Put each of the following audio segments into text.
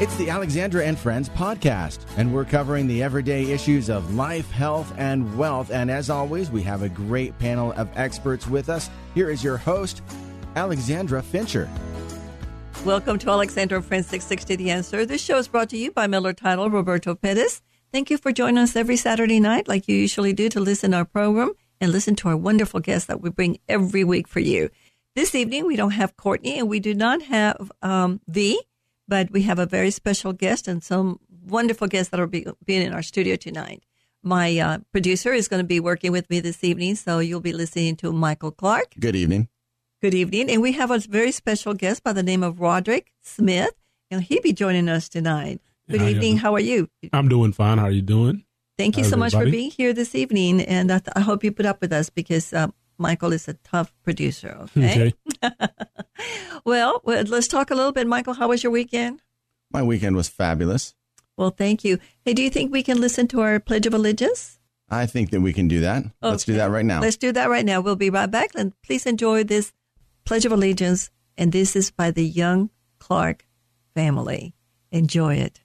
It's the Alexandra and Friends podcast, and we're covering the everyday issues of life, health, and wealth. And as always, we have a great panel of experts with us. Here is your host, Alexandra Fincher. Welcome to Alexandra and Friends 660 The Answer. This show is brought to you by Miller Title, Roberto Pettis. Thank you for joining us every Saturday night, like you usually do, to listen to our program and listen to our wonderful guests that we bring every week for you. This evening, we don't have Courtney and we do not have um, V but we have a very special guest and some wonderful guests that are be, being in our studio tonight. My uh, producer is going to be working with me this evening, so you'll be listening to Michael Clark. Good evening. Good evening. And we have a very special guest by the name of Roderick Smith, and he'll be joining us tonight. Good How evening. you- How are you? I'm doing fine. How are you doing? Thank you How's so much for being here this evening, and I, th- I hope you put up with us because uh, Michael is a tough producer. Okay. well, well, let's talk a little bit. Michael, how was your weekend? My weekend was fabulous. Well, thank you. Hey, do you think we can listen to our Pledge of Allegiance? I think that we can do that. Let's do that right now. Let's do that right now. We'll be right back. And please enjoy this Pledge of Allegiance. And this is by the Young Clark family. Enjoy it.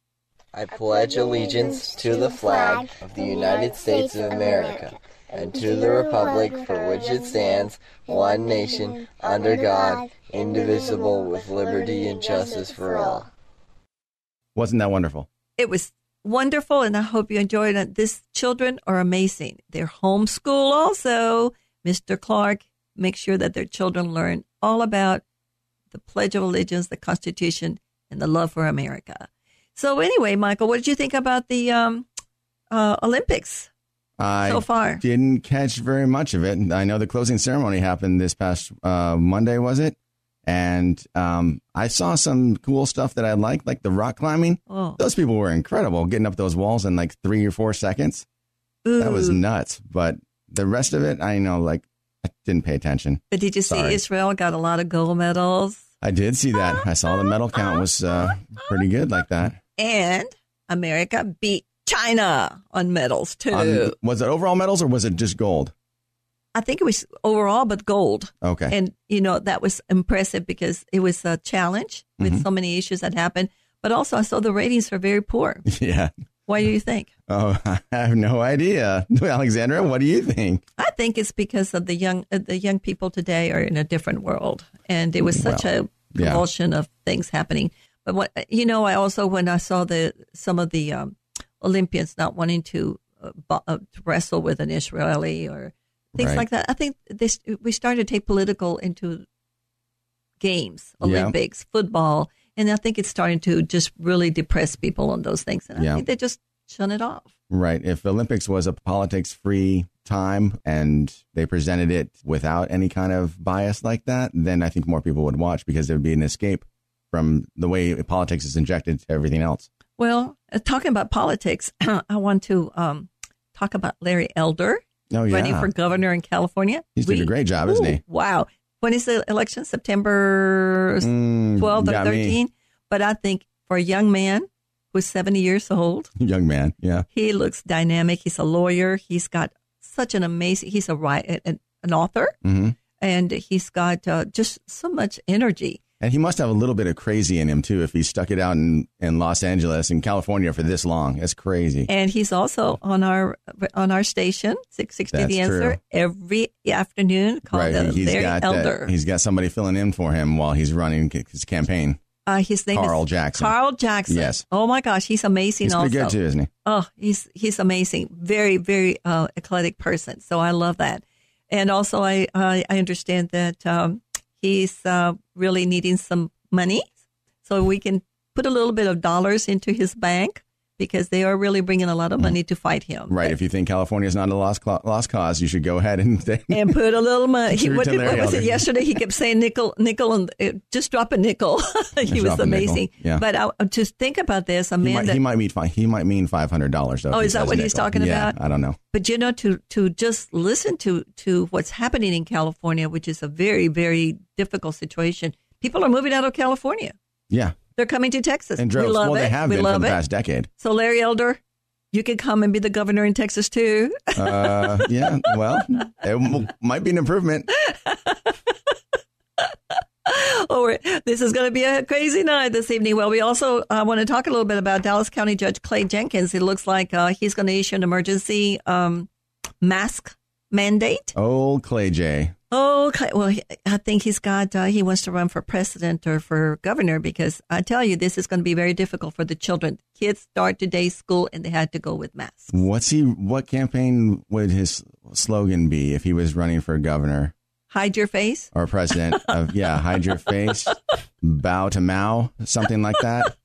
I pledge allegiance to the flag of the United States of America and to the republic for which it stands, one nation, under God, indivisible, with liberty and justice for all. Wasn't that wonderful? It was wonderful, and I hope you enjoyed it. These children are amazing. They're homeschool also. Mr. Clark makes sure that their children learn all about the Pledge of Allegiance, the Constitution, and the love for America. So, anyway, Michael, what did you think about the um, uh, Olympics I so far? didn't catch very much of it. I know the closing ceremony happened this past uh, Monday, was it? And um, I saw some cool stuff that I liked, like the rock climbing. Oh, Those people were incredible, getting up those walls in like three or four seconds. That was nuts. But the rest of it, I know, like, I didn't pay attention. But did you see Israel got a lot of gold medals? I did see that. I saw the medal count was uh, pretty good, like that. And America beat China on medals too. Um, was it overall medals or was it just gold? I think it was overall, but gold. Okay. And, you know, that was impressive because it was a challenge with Mm-hmm. so many issues that happened. But also, I saw the ratings are very poor. yeah. Why do you think? Oh, I have no idea. Alexandra, what do you think? I think it's because of the young uh, the young people today are in a different world, and it was such Well, a yeah. convulsion of things happening. But what you know, I also when I saw the some of the um, Olympians not wanting to, uh, bo- uh, to wrestle with an Israeli or things Right. like that, I think this we started to take political into games, Yeah. Olympics, football, and I think it's starting to just really depress people on those things, and I Yeah. think they just shun it off. Right. If Olympics was a politics free time and they presented it without any kind of bias like that, then I think more people would watch because it would be an escape from the way politics is injected to everything else. Well, uh, talking about politics, I want to um, talk about Larry Elder Oh, yeah. running for governor in California. He's doing a great job, isn't he? Wow. When is the election? September Mm, 12th or got me. 13th? But I think for a young man who's 70 years old, Young man. Yeah. he looks dynamic. He's a lawyer. He's got such an amazing, he's a writer, an, an author, hmm and he's got uh, just so much energy. And he must have a little bit of crazy in him, too, if he stuck it out in, in Los Angeles and California for this long. That's crazy. And he's also on our on our station, 660 The Answer, true. every afternoon called right. the He's got Elder. that, he's got somebody filling in for him while he's running his campaign. uh, his name is Carl is Jackson. Carl Jackson. Yes. Oh my gosh, he's amazing. He's also, pretty good, too, isn't he? oh, he's he's amazing. Very very uh, eclectic person. So I love that. And also, I I, I understand that um, he's uh, really needing some money, so we can put a little bit of dollars into his bank because they are really bringing a lot of money to fight him. Mm. Right. If you think California is not a lost, lost cause, you should go ahead and. and put a little money. He, what, did- what was it yesterday? He kept saying nickel, nickel, and uh, just drop a nickel. he Just was nickel. amazing. Yeah. But I, to think about this, a he, might, he might mean he might mean five hundred dollars. Oh, is that what he's talking yeah, about? I don't know. but you know, to to just listen to to what's happening in California, which is a very very difficult situation. People are moving out of California. Yeah, They're coming to Texas. and we droves. love well, it. they have we been for love the it. past decade. So Larry Elder, you could come and be the governor in Texas too. Uh, yeah, well, it might be an improvement. oh, this is going to be a crazy night this evening. Well, we also uh, want to talk a little bit about Dallas County Judge Clay Jenkins. It looks like uh, he's going to issue an emergency um, mask mandate. Old Clay J. Oh, Clay, well, I think he's got, uh, he wants to run for president or for governor because I tell you, this is going to be very difficult for the children. Kids start today's school and they had to go with masks. What's he? What campaign would his slogan be if he was running for governor Hide your face. or president? of yeah, hide your face, bow to Mao, something like that.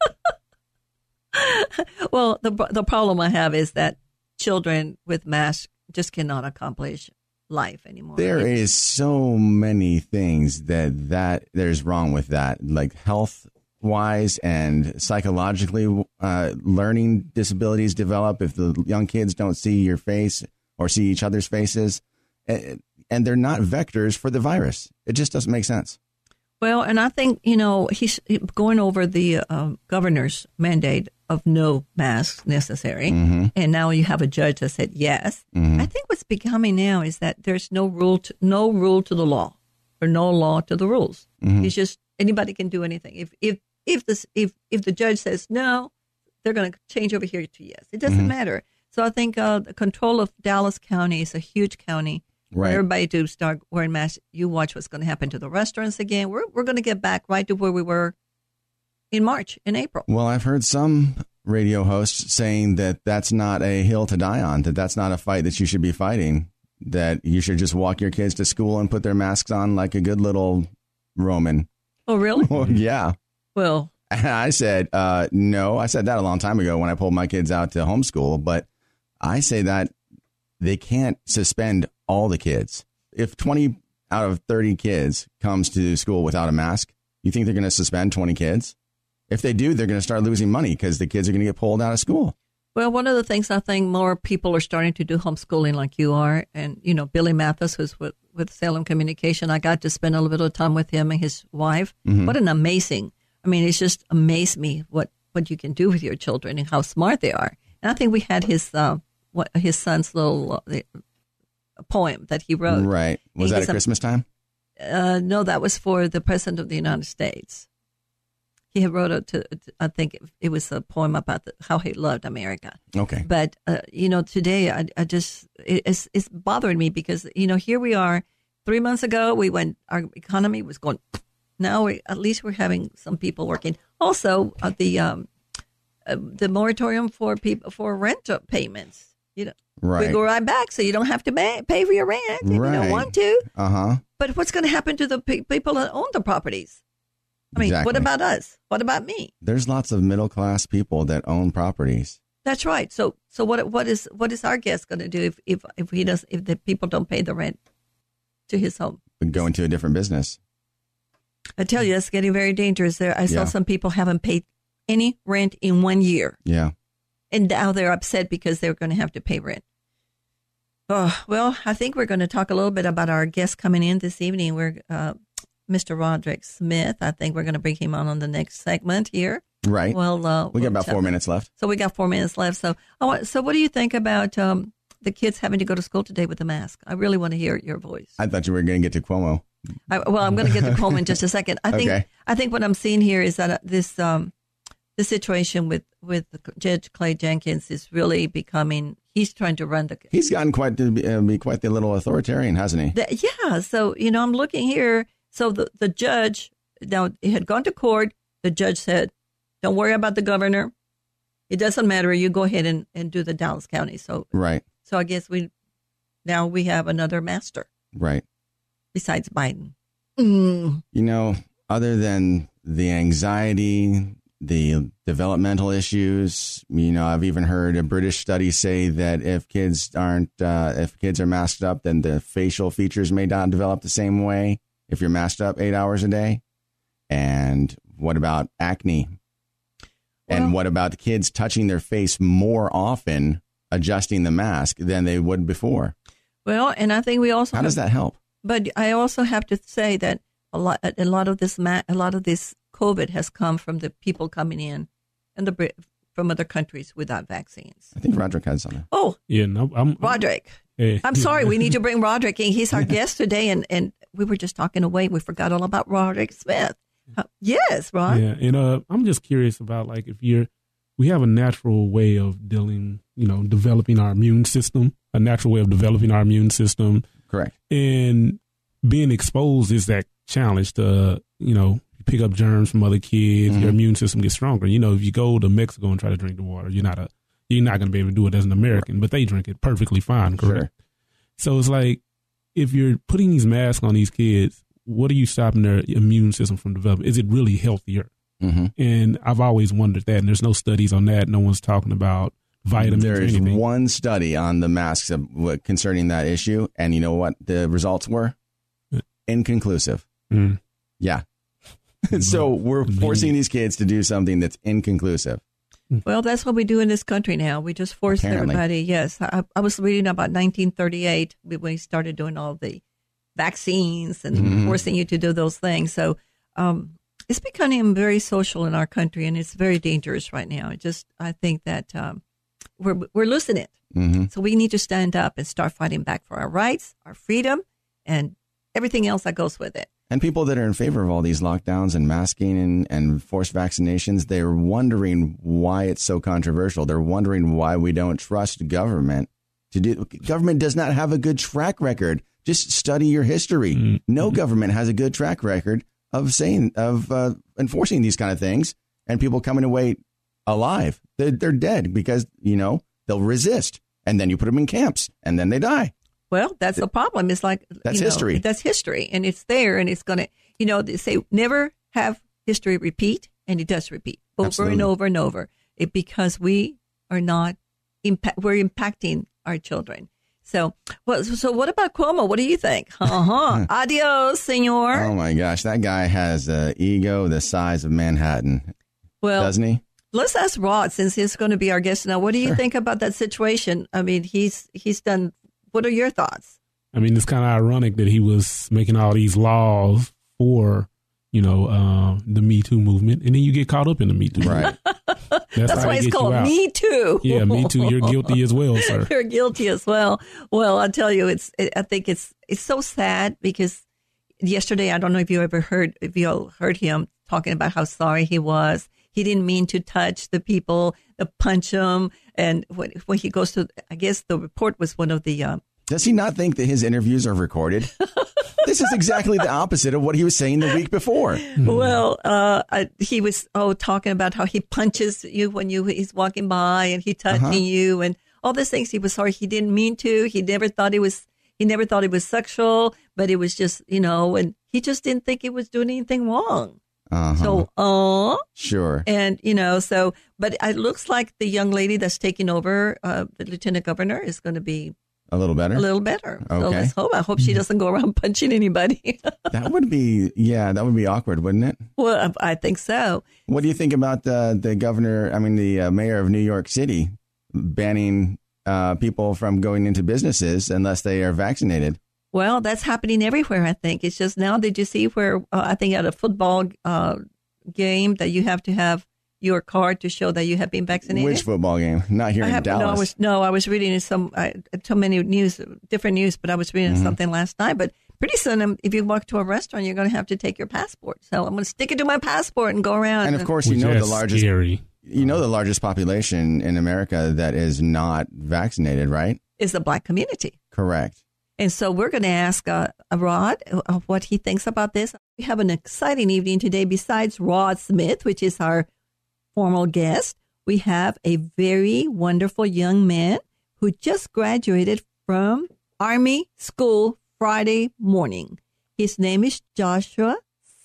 Well, the the problem I have is that children with masks just cannot accomplish life anymore. There It's- is so many things that that there's wrong with that, like health wise and psychologically. Uh, learning disabilities develop if the young kids don't see your face or see each other's faces, and, and they're not vectors for the virus. It just doesn't make sense. Well, and I think you know he's going over the um, governor's mandate of no masks necessary, Mm-hmm. and now you have a judge that said yes. I think what's becoming now is that there's no rule, to, no rule to the law, or no law to the rules. Mm-hmm. It's just anybody can do anything. If if if this if if the judge says no, they're going to change over here to yes. It doesn't matter. So I think uh, the control of Dallas County is a huge county. Right. everybody to start wearing masks. You watch what's going to happen to the restaurants again. We're we're going to get back right to where we were in March, in April. Well, I've heard some radio hosts saying that that's not a hill to die on, that that's not a fight that you should be fighting, that you should just walk your kids to school and put their masks on like a good little Roman. Oh, really? Well, yeah. well, And I said, uh, no, I said that a long time ago when I pulled my kids out to homeschool, but I say that they can't suspend all the kids. If 20 out of 30 kids comes to school without a mask, you think they're going to suspend 20 kids? If they do, they're going to start losing money because the kids are going to get pulled out of school. well, one of the things I think more people are starting to do homeschooling like you are, and you know Billy Mathis, who's with, with Salem Communication. I got to spend a little bit of time with him and his wife. What an amazing! I mean, it's just amazed me what what you can do with your children and how smart they are. And I think we had his uh, what his son's little uh, poem that he wrote. Right. Was that at a- Christmas time? Uh, no, that was for the president of the United States. He had wrote it to, I think it, it was a poem about the, how he loved America. Okay. But uh, you know, today I, I just it, it's it's bothering me because you know here we are. Three months ago, we went. Our economy was going. Now we at least we're having some people working. Also, uh, the um, uh, the moratorium for people for rent payments. You know, we go right back, so you don't have to pay, pay for your rent if you don't want to. Uh huh. But what's going to happen to the pe- people that own the properties? I mean, what about us? What about me? There's lots of middle class people that own properties. That's right. So, so what? What is what is our guest going to do if if if he does if the people don't pay the rent to his home? Go into a different business. I tell you, it's getting very dangerous. There, I saw Yeah. some people haven't paid any rent in one year, Yeah. And now they're upset because they're going to have to pay rent. Oh well, I think we're going to talk a little bit about our guest coming in this evening. We're uh, Mr. Roderick Smith. I think we're going to bring him on on the next segment here. Right. Well, uh, we got about four minutes left. So we got four minutes left. So, I want, so what do you think about um, the kids having to go to school today with a mask? I really want to hear your voice. I thought you were going to get to Cuomo. I, well, I'm going to get to Cuomo in just a second. I think Okay. I think what I'm seeing here is that uh, this um, the situation with with Judge Clay Jenkins is really becoming. He's trying to run the, He's gotten quite to be, uh, be quite the little authoritarian, hasn't he? the. Yeah. So you know, I'm looking here. So the the judge now he had gone to court. The judge said, "Don't worry about the governor. It doesn't matter. You go ahead and, and do the Dallas County." So Right. So I guess we now we have another master Right. besides Biden. Mm. You know, other than the anxiety, the developmental issues, you know, I've even heard a British study say that if kids aren't, uh, if kids are masked up, then the facial features may not develop the same way if you're masked up eight hours a day. And what about acne? and what about the kids touching their face more often, adjusting the mask than they would before? Well, and I think we also How have, does that help? But I also have to say that a lot a lot of this ma- a lot of this COVID has come from the people coming in and the from other countries without vaccines. I think Roderick had something. Oh, Yeah, no, I'm. Roderick. Hey. I'm sorry, we need to bring Roderick in. He's our guest today, and, and we were just talking away. We forgot all about Roderick Smith. Uh, yes, Ron. Yeah, and uh, I'm just curious about like if you're, we have a natural way of dealing, you know, developing our immune system, a natural way of developing our immune system, Correct. and being exposed is that challenge to, you know, you pick up germs from other kids, your Mhm. immune system gets stronger. You know, if you go to Mexico and try to drink the water, you're not a, you're not going to be able to do it as an American, but they drink it perfectly fine, correct? Sure. So it's like if you're putting these masks on these kids, what are you stopping their immune system from developing? Is it really healthier? hmm And I've always wondered that. And there's no studies on that. No one's talking about vitamins There's anything. one study on the masks concerning that issue, and you know what the results were? Inconclusive. Mm. Yeah. so we're forcing these kids to do something that's inconclusive. Well, that's what we do in this country now. We just force Apparently. everybody. Yes, I, I was reading about 1938 when we started doing all the vaccines and Mhm. forcing you to do those things. So um, it's becoming very social in our country, and it's very dangerous right now. It just, I think that um, we're we're losing it. hmm So we need to stand up and start fighting back for our rights, our freedom, and everything else that goes with it. And people that are in favor of all these lockdowns and masking and, and forced vaccinations, they're wondering why it's so controversial. They're wondering why we don't trust government to do. Government does not have a good track record. Just study your history. Mm. No government has a good track record of saying of uh, enforcing these kind of things, and people coming away alive. They're, they're dead because you know they'll resist, and then you put them in camps, and then they die. Well, that's the problem. It's like That's you know, history. That's history, and it's there, and it's gonna. You know, they say never have history repeat, and it does repeat over Absolutely. and over and over. It because we are not impact. We're impacting our children. So, well, so what about Cuomo? What do you think? Uh huh. Adios, senor. Oh my gosh, that guy has an ego the size of Manhattan, well, doesn't he? let's ask Rod since he's going to be our guest now. What do you think about that situation? I mean, he's he's done. What are your thoughts? I mean, it's kind of ironic that he was making all these laws for, you know, uh, the Me Too movement, and then you get caught up in the Me Too. Right. That's, That's why they it's called. Me Too. Yeah, Me Too. You're guilty as well, sir. You're guilty as well. Well, I tell you, it's. It, I think it's it's so sad because yesterday I don't know if you ever heard if you all heard him talking about how sorry he was. He didn't mean to touch the people, to punch him. and when when he goes to, I guess the report was one of the. Um, Does he not think that his interviews are recorded? this is exactly the opposite of what he was saying the week before. Well, uh, I, he was oh talking about how he punches you when you he's walking by and he touching Uh-huh. you and all these things. He was sorry. He didn't mean to. He never thought it was. He never thought it was sexual, but it was just you know, and he just didn't think he was doing anything wrong. Uh-huh. So, uh, sure. and you know, so but it looks like the young lady that's taking over, uh, the lieutenant governor, is going to be A little better. a little better. So Okay. let's hope. I hope she doesn't go around punching anybody. that would be, yeah, that would be awkward, wouldn't it? well, I I think so. What do you think about uh, the governor, I mean, the uh, mayor of New York City banning uh, people from going into businesses unless they are vaccinated? Well, that's happening everywhere. I think it's just now. Did you see where uh, I think at a football uh, game that you have to have your card to show that you have been vaccinated? Which football game? Not here I in have, Dallas. No, I was no, I was reading in some uh, so many news, different news, but I was reading Mm-hmm. something last night. But pretty soon, um, if you walk to a restaurant, you're going to have to take your passport. So I'm going to stick it to my passport and go around. and of course, you know the largest scary. you know the largest population in America that is not vaccinated, right? is the black community. Correct. And so we're going to ask uh, Rod uh, what he thinks about this. We have an exciting evening today. Besides Rod Smith, which is our formal guest, we have a very wonderful young man who just graduated from Army School Friday morning. His name is Joshua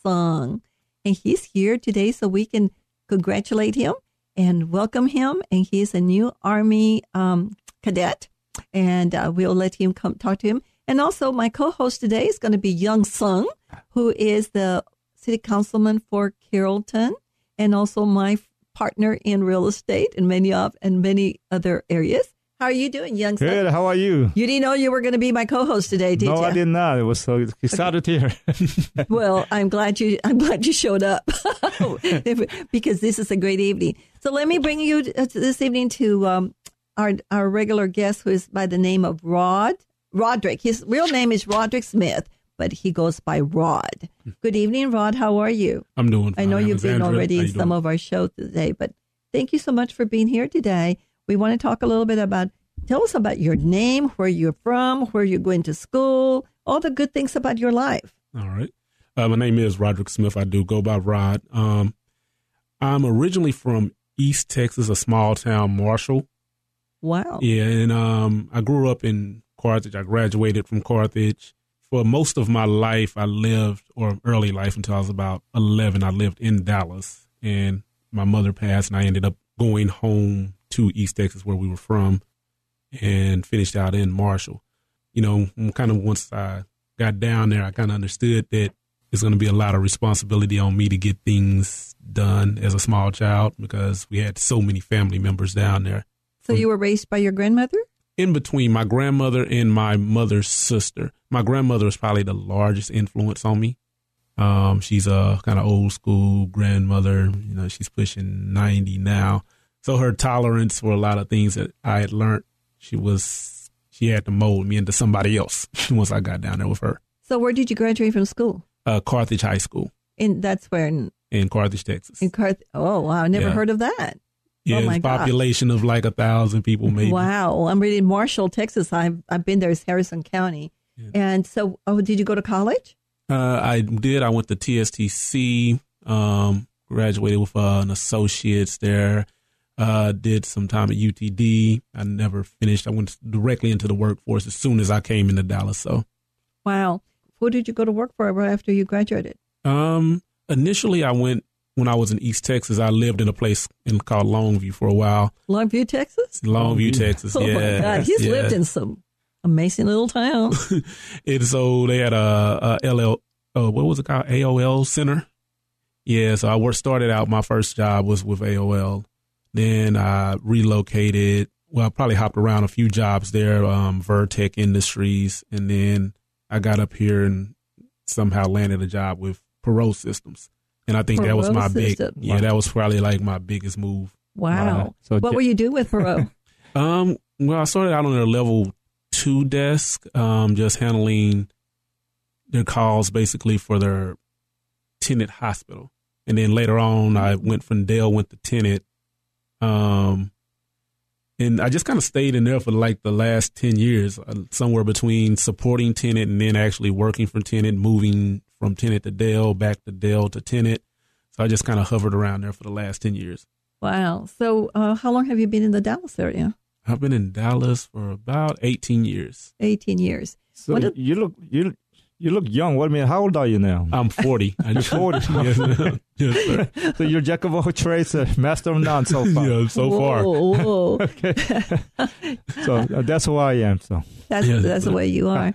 Sung, and he's here today so we can congratulate him and welcome him. And he's a new Army um, cadet and uh, we'll let him come talk to him. And also, my co-host today is going to be Young Sung, who is the city councilman for Carrollton, and also my partner in real estate and many of and many other areas. How are you doing, Young Sung? Good. How are you? You didn't know you were going to be my co-host today, did no, you? I did not. Know. It was so excited here. Well, I'm glad you. I'm glad you showed up because this is a great evening. So let me bring you uh, this evening to um, our our regular guest, who is by the name of Rod Roderick. His real name is Roderick Smith, but he goes by Rod. Good evening, Rod. How are you? I'm doing. Fine. I know fine. you've been already in some doing? of our shows today, but thank you so much for being here today. We want to talk a little bit about. Tell us about your name, where you're from, where you're going to school, all the good things about your life. All right. Uh, my name is Roderick Smith. I do go by Rod. Um, I'm originally from East Texas, a small town, Marshall. Wow. Yeah, and um, I grew up in Carthage. I graduated from Carthage. For most of my life, I lived, or early life until I was about 11, I lived in Dallas. And my mother passed, and I ended up going home to East Texas, where we were from, and finished out in Marshall. You know, kind of once I got down there, I kind of understood that it's going to be a lot of responsibility on me to get things done as a small child because we had so many family members down there So you were raised by your grandmother? in between my grandmother and my mother's sister. My grandmother is probably the largest influence on me. Um, she's a kind of old school grandmother. You know, she's pushing 90 now. So her tolerance for a lot of things that I had learned, she was, she had to mold me into somebody else once I got down there with her. So where did you graduate from school? Uh, Carthage High School And that's where in, in Carthage, Texas. in Carth. Oh wow, I never Yeah. heard of that. Yeah, oh it's God. population of like a thousand people maybe. Wow, I'm reading Marshall, Texas. I've I've been there. It's Harrison County. And so, oh, did you go to college? Uh, I did. I went to TSTC. Um, graduated with uh, an associate's there. Uh, did some time at UTD. I never finished. I went directly into the workforce as soon as I came into Dallas. So, Wow. Who did you go to work for right after you graduated? um, initially I went when I was in East Texas. I lived in a place in, called Longview for a while. Longview, Texas. Longview, Texas. Oh yeah. my God, he's yeah. lived in some amazing little towns. And so they had a, a LL, uh, what was it called? AOL Center. Yeah, so I worked, started out, my first job was with AOL. Then I relocated. Well, I probably hopped around a few jobs there, um, Vertec Industries. And then I got up here and somehow landed a job with Perot Systems. And I think that was Perot my big, Systems. yeah, that was probably like my biggest move. Wow. So what Ja- were you doing with Perot? Um, well, I started out on their level two desk, um, just handling their calls basically for their Tenet hospital. And then later on, I went from Dell, went to Tenet. Um, and I just kind of stayed in there for like the last 10 years, uh, somewhere between supporting Tenet and then actually working for Tenet, moving from Tenet to Dell, back to Dell to Tenet. So I just kind of hovered around there for the last 10 years. wow. So, uh, how long have you been in the Dallas area? I've been in Dallas for about 18 years. 18 years. So What did- you look you you look young. What I mean, how old are you now? I'm 40. I just 40. yes, sir. yes, sir. so you're jack of all trades, uh, master of none so far. Yeah, so far. Whoa, whoa. Okay. so uh, that's who I am. So That's Yeah. that's the way you are.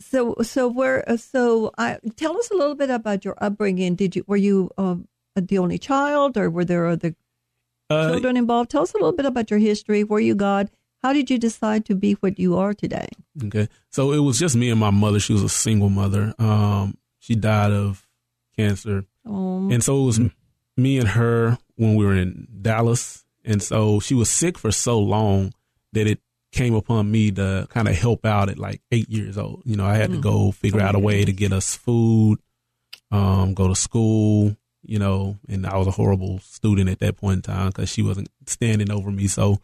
so so where uh, so I tell us a little bit about your upbringing. Did you were you um, the only child, or were there other Uh, children involved? Tell us a little bit about your history, where you got. How did you decide to be what you are today? okay. So it was just me and my mother. She was a single mother. Um, she died of cancer. Um, And so it was me and her when we were in Dallas. And so she was sick for so long that it came upon me to kind of help out at like eight years old. You know, I had to go figure out a way to get us food, um, go to school, you know, and I was a horrible student at that point in time because she wasn't standing over me. So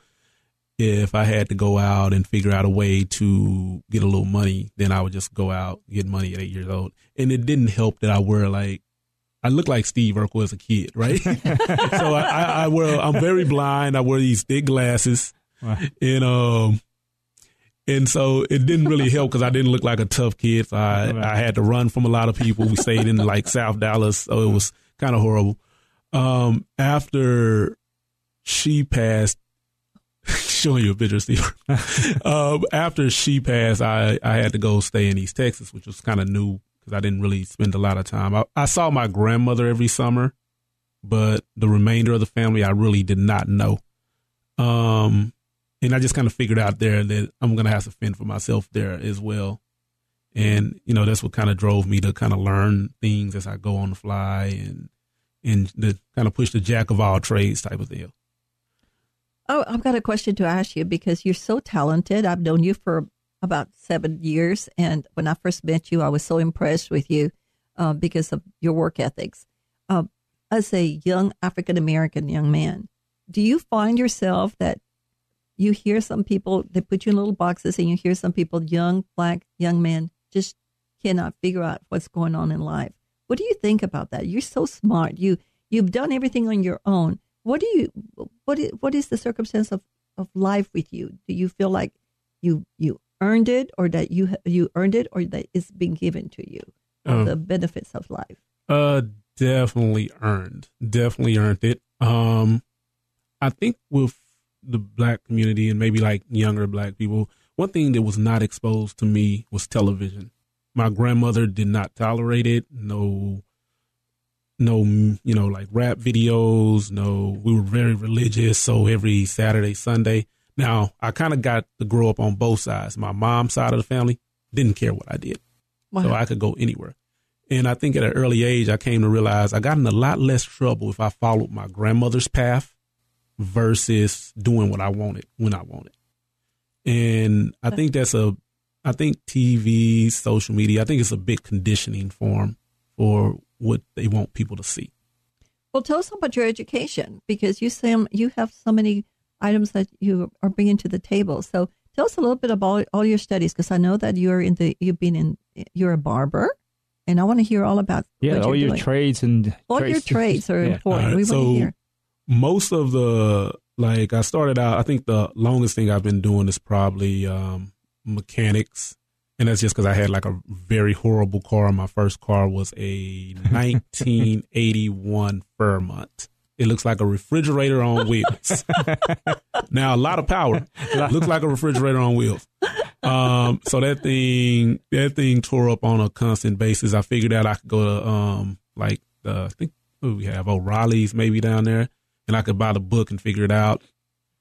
if I had to go out and figure out a way to get a little money, then I would just go out, get money at eight years old. And it didn't help that I wear like, I look like Steve Urkel as a kid, right? so I, I, I wear, I'm very blind. I wear these thick glasses and, um, and so it didn't really help because I didn't look like a tough kid. So I, I had to run from a lot of people. We stayed in like South Dallas. So it was kind of horrible. Um, after she passed, showing you a picture, Steve. um, after she passed, I, I had to go stay in East Texas, which was kind of new because I didn't really spend a lot of time. I, I saw my grandmother every summer, but the remainder of the family I really did not know. Um, and I just kind of figured out there that I'm gonna have to fend for myself there as well. And you know that's what kind of drove me to kind of learn things as I go on the fly and and the kind of push the jack of all trades type of deal. Oh, I've got a question to ask you because you're so talented. I've known you for about seven years. And when I first met you, I was so impressed with you uh, because of your work ethics. Uh, as a young African American young man, do you find yourself that you hear some people, they put you in little boxes, and you hear some people, young black young men, just cannot figure out what's going on in life? What do you think about that? You're so smart. You you've done everything on your own. What do you what is, what is the circumstance of, of life with you? Do you feel like you you earned it, or that you you earned it, or that it's been given to you? Um, the benefits of life. Uh, definitely earned. Definitely earned it. Um, I think with the black community and maybe like younger black people, one thing that was not exposed to me was television my grandmother did not tolerate it. No, no, you know, like rap videos. No, we were very religious. So every Saturday, Sunday. Now I kind of got to grow up on both sides. My mom's side of the family didn't care what I did, wow. so I could go anywhere. And I think at an early age, I came to realize I got in a lot less trouble if I followed my grandmother's path versus doing what I wanted when I wanted. And I think that's a I think TV, social media, I think it's a big conditioning form for what they want people to see. Well, tell us about your education because you say you have so many items that you are bringing to the table. So tell us a little bit about all your studies because I know that you're in the you've been in you're a barber, and I want to hear all about yeah all your doing. trades and all trades. your trades are yeah. important. Right, we so want to hear. Most of the like I started out. I think the longest thing I've been doing is probably um, mechanics. And that's just because I had like a very horrible car. My first car was a 1981 Fairmont. It looks like a refrigerator on wheels. now a lot of power. looks like a refrigerator on wheels. Um, so that thing, that thing tore up on a constant basis. I figured out I could go to, um, like, uh, I think we have O'Reilly's maybe down there and I could buy the book and figure it out.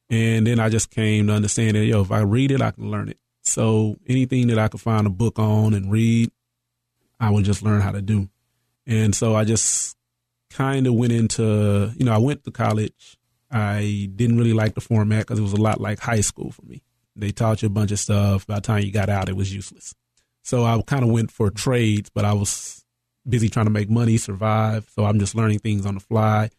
And then I just came to understand that, yo, if I read it, I can learn it. So anything that I could find a book on and read, I would just learn how to do. And so I just kind of went into, you know, I went to college. I didn't really like the format because it was a lot like high school for me. They taught you a bunch of stuff. By the time you got out, it was useless. So I kind of went for trades, but I was busy trying to make money, survive. So I'm just learning things on the fly.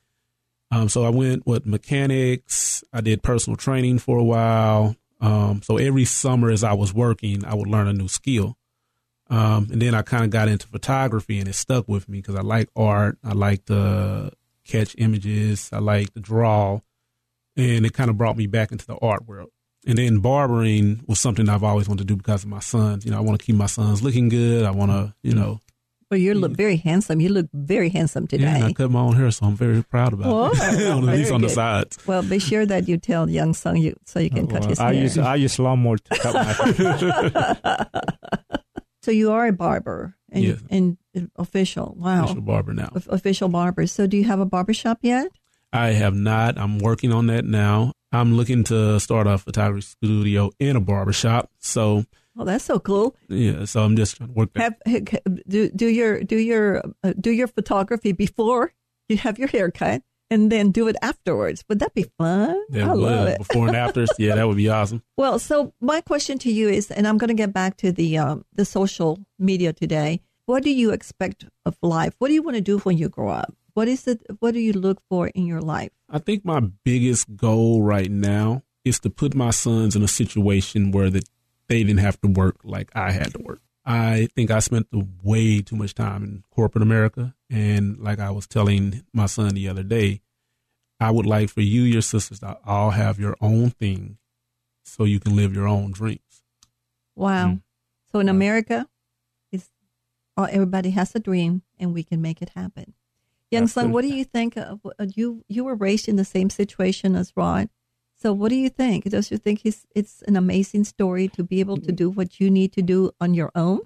Um, so I went with mechanics. I did personal training for a while. Um, so every summer as I was working, I would learn a new skill. Um, and then I kind of got into photography and it stuck with me because I like art. I like to catch images. I like to draw. And it kind of brought me back into the art world. And then barbering was something I've always wanted to do because of my sons. You know, I want to keep my sons looking good. I want to, you know, well, you look very handsome. You look very handsome today. Yeah, I cut my own hair, so I'm very proud about Whoa, it. At least on good. the sides. Well, be sure that you tell young Sung you so you can oh, cut his I hair. use I use lawnmower to cut my hair. so you are a barber and, Yes. and official. Wow, Official barber now. O- official barber. So do you have a barber shop yet? I have not. I'm working on that now. I'm looking to start a photography studio in a barber shop. So Oh, that's so cool. yeah, so I'm just trying to work that. Have do do your do your uh, do your photography before you have your haircut, and then do it afterwards. Would that be fun? That I would, love it. before and afters. Yeah, that would be awesome. Well, so my question to you is, and I'm going to get back to the um, the social media today. What do you expect of life? What do you want to do when you grow up? What is it? What do you look for in your life? I think my biggest goal right now is to put my sons in a situation where that they didn't have to work like I had to work. I think I spent the way too much time in corporate America, and like I was telling my Sung the other day, I would like for you, your sisters, to all have your own thing, so you can live your own dreams. Wow. Mm. So in America, it's all, everybody has a dream, and we can make it happen. Young That's son, what do you think? Of, uh, you you were raised in the same situation as Rod. So what do you think? Does you think it's an amazing story to be able to do what you need to do on your own?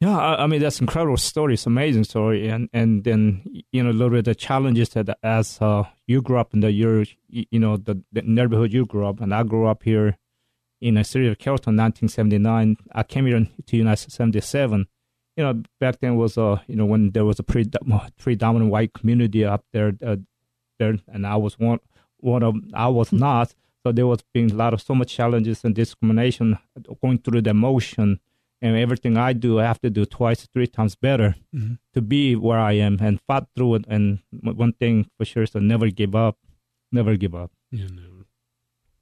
Yeah, I, I mean that's incredible story. It's amazing story, and and then you know a little bit the challenges that as uh, you grew up in the year, you know the, the neighborhood you grew up, and I grew up here in a city of Carrollton, 1979. I came here to United 77. You know, back then was uh you know when there was a pre- predominant white community up there, uh, there, and I was one one of I was not, So there was being a lot of so much challenges and discrimination going through the motion. And everything I do, I have to do twice, three times better Mhm. to be where I am and fought through it. And one thing for sure is to never give up, never give up. You know.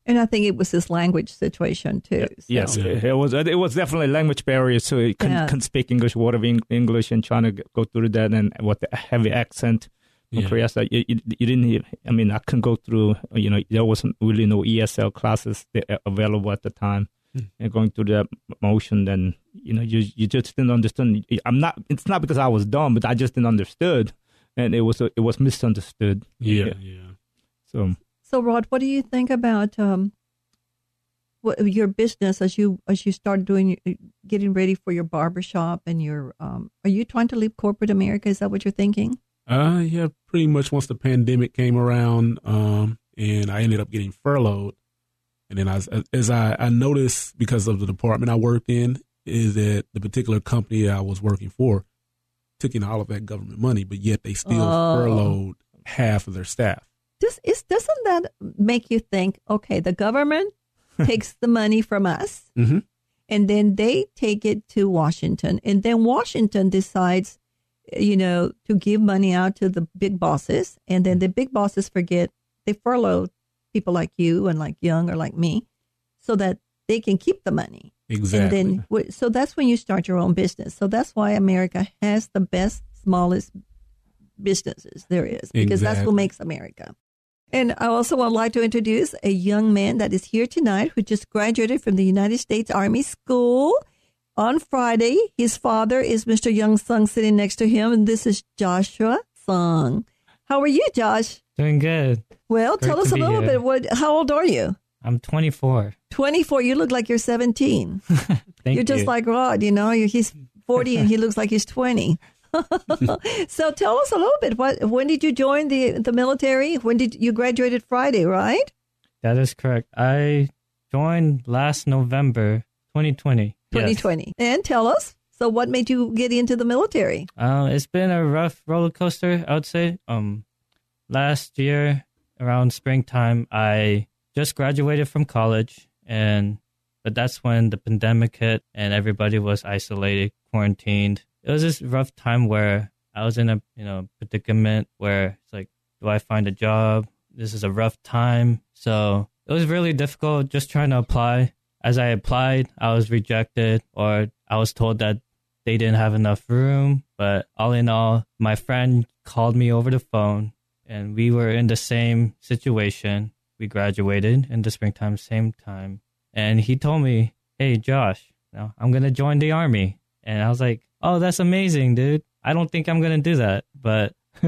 And I think it was this language situation too. so- Yes, Yeah. it was. It was definitely language barrier. So you couldn't, Yeah. couldn't speak English, word of English, and trying to go through that and with the heavy accent from Yeah. Korea. So you, you, you didn't. Even, I mean, I couldn't go through. You know, there wasn't really no ESL classes available at the time. Hmm. And going through that motion, then you know, you you just didn't understand. I'm not. It's not because I was dumb, but I just didn't understood, and it was it was misunderstood. Yeah, yeah. So So, Rod, what do you think about um, what, your business as you as you start doing getting ready for your barbershop and your um, are you trying to leave corporate America? Is that what you're thinking? Uh, yeah, pretty much once the pandemic came around, um, and I ended up getting furloughed. And then as, as I, I noticed because of the department I worked in is that the particular company I was working for took in all of that government money, but yet they still Oh. furloughed half of their staff. Does is doesn't that make you think? Okay, the government takes the money from us, Mm-hmm. and then they take it to Washington, and then Washington decides, you know, to give money out to the big bosses, and then the big bosses forget they furlough people like you and like Young or like me, so that they can keep the money. Exactly. And then, so that's when you start your own business. So that's why America has the best, smallest businesses there is, because that's what makes America. And I also would like to introduce a young man that is here tonight who just graduated from the United States Army School on Friday. His father is Mr. Young Sung sitting next to him, and this is Joshua Sung. How are you, Josh? Doing good. Well, Great tell us a little here. bit. What? How old are you? I'm 24. 24. You look like you're 17. Thank You're just you. like Rod, you know, he's 40 and he looks like he's 20. so tell us a little bit. What? When did you join the the military? When did you graduated Friday? Right? that is correct. I joined last November 2020. Yes. 2020. And tell us. So what made you get into the military? Uh, it's been a rough roller coaster, I would say. Um, last year around springtime, I just graduated from college, and but that's when the pandemic hit and everybody was isolated, quarantined. It was this rough time where I was in a you know predicament where it's like, do I find a job? This is a rough time, so it was really difficult just trying to apply. As I applied, I was rejected, or I was told that they didn't have enough room. But all in all, my friend called me over the phone and we were in the same situation. We graduated in the springtime, same time. And he told me, Hey, Josh, I'm going to join the army. And I was like, Oh, that's amazing, dude. I don't think I'm going to do that, but